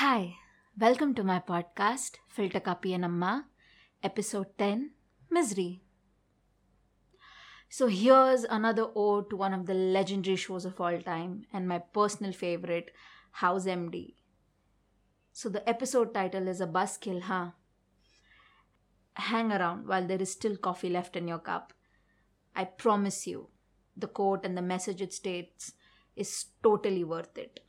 Hi, welcome to my podcast, Filter Kapi and Amma, episode 10 Misery. So, here's another ode to one of the legendary shows of all time and my personal favorite, House MD. So, the episode title is A Buzzkill, huh? Hang around while there is still coffee left in your cup. I promise you, the quote and the message it states is totally worth it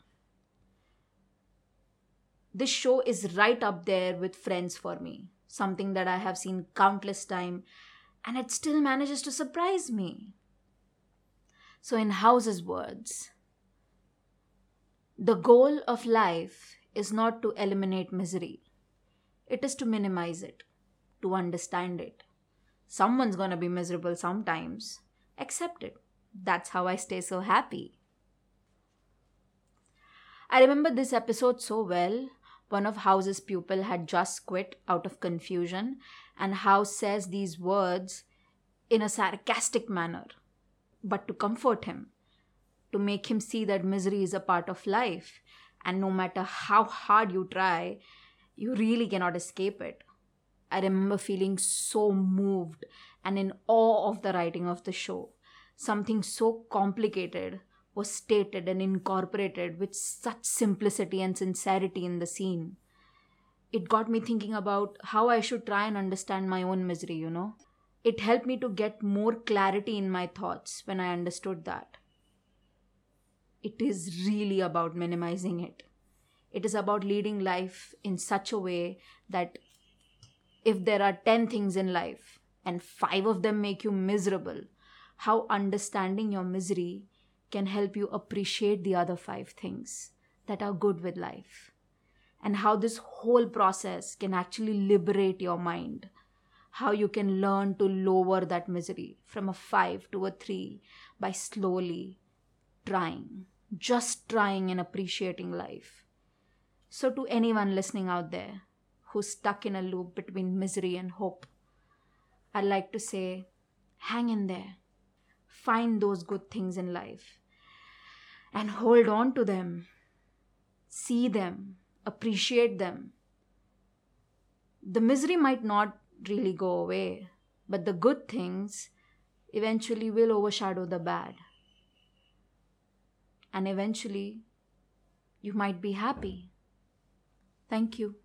this show is right up there with friends for me. Something that i have seen countless time and it still manages to surprise me. So in house's words the goal of life is not to eliminate misery. It is to minimize it to understand it. Someone's going to be miserable sometimes. Accept it. That's how i stay so happy. I remember this episode so well one of House's pupil had just quit out of confusion, and House says these words in a sarcastic manner, but to comfort him, to make him see that misery is a part of life, and no matter how hard you try, you really cannot escape it. I remember feeling so moved and in awe of the writing of the show. Something so complicated was stated and incorporated with such simplicity and sincerity in the scene. It got me thinking about how I should try and understand my own misery, you know. It helped me to get more clarity in my thoughts when I understood that. It is really about minimizing it. It is about leading life in such a way that if there are 10 things in life and 5 of them make you miserable, how understanding your misery can help you appreciate the other five things that are good with life. And how this whole process can actually liberate your mind. How you can learn to lower that misery from a 5 to a 3 by slowly trying just trying and appreciating life. So to anyone listening out there who's stuck in a loop between misery and hope i'd like to say hang in there find those good things in life and hold on to them. See them, appreciate them. The misery might not really go away, but the good things eventually will overshadow the bad. And eventually, you might be happy. Thank you.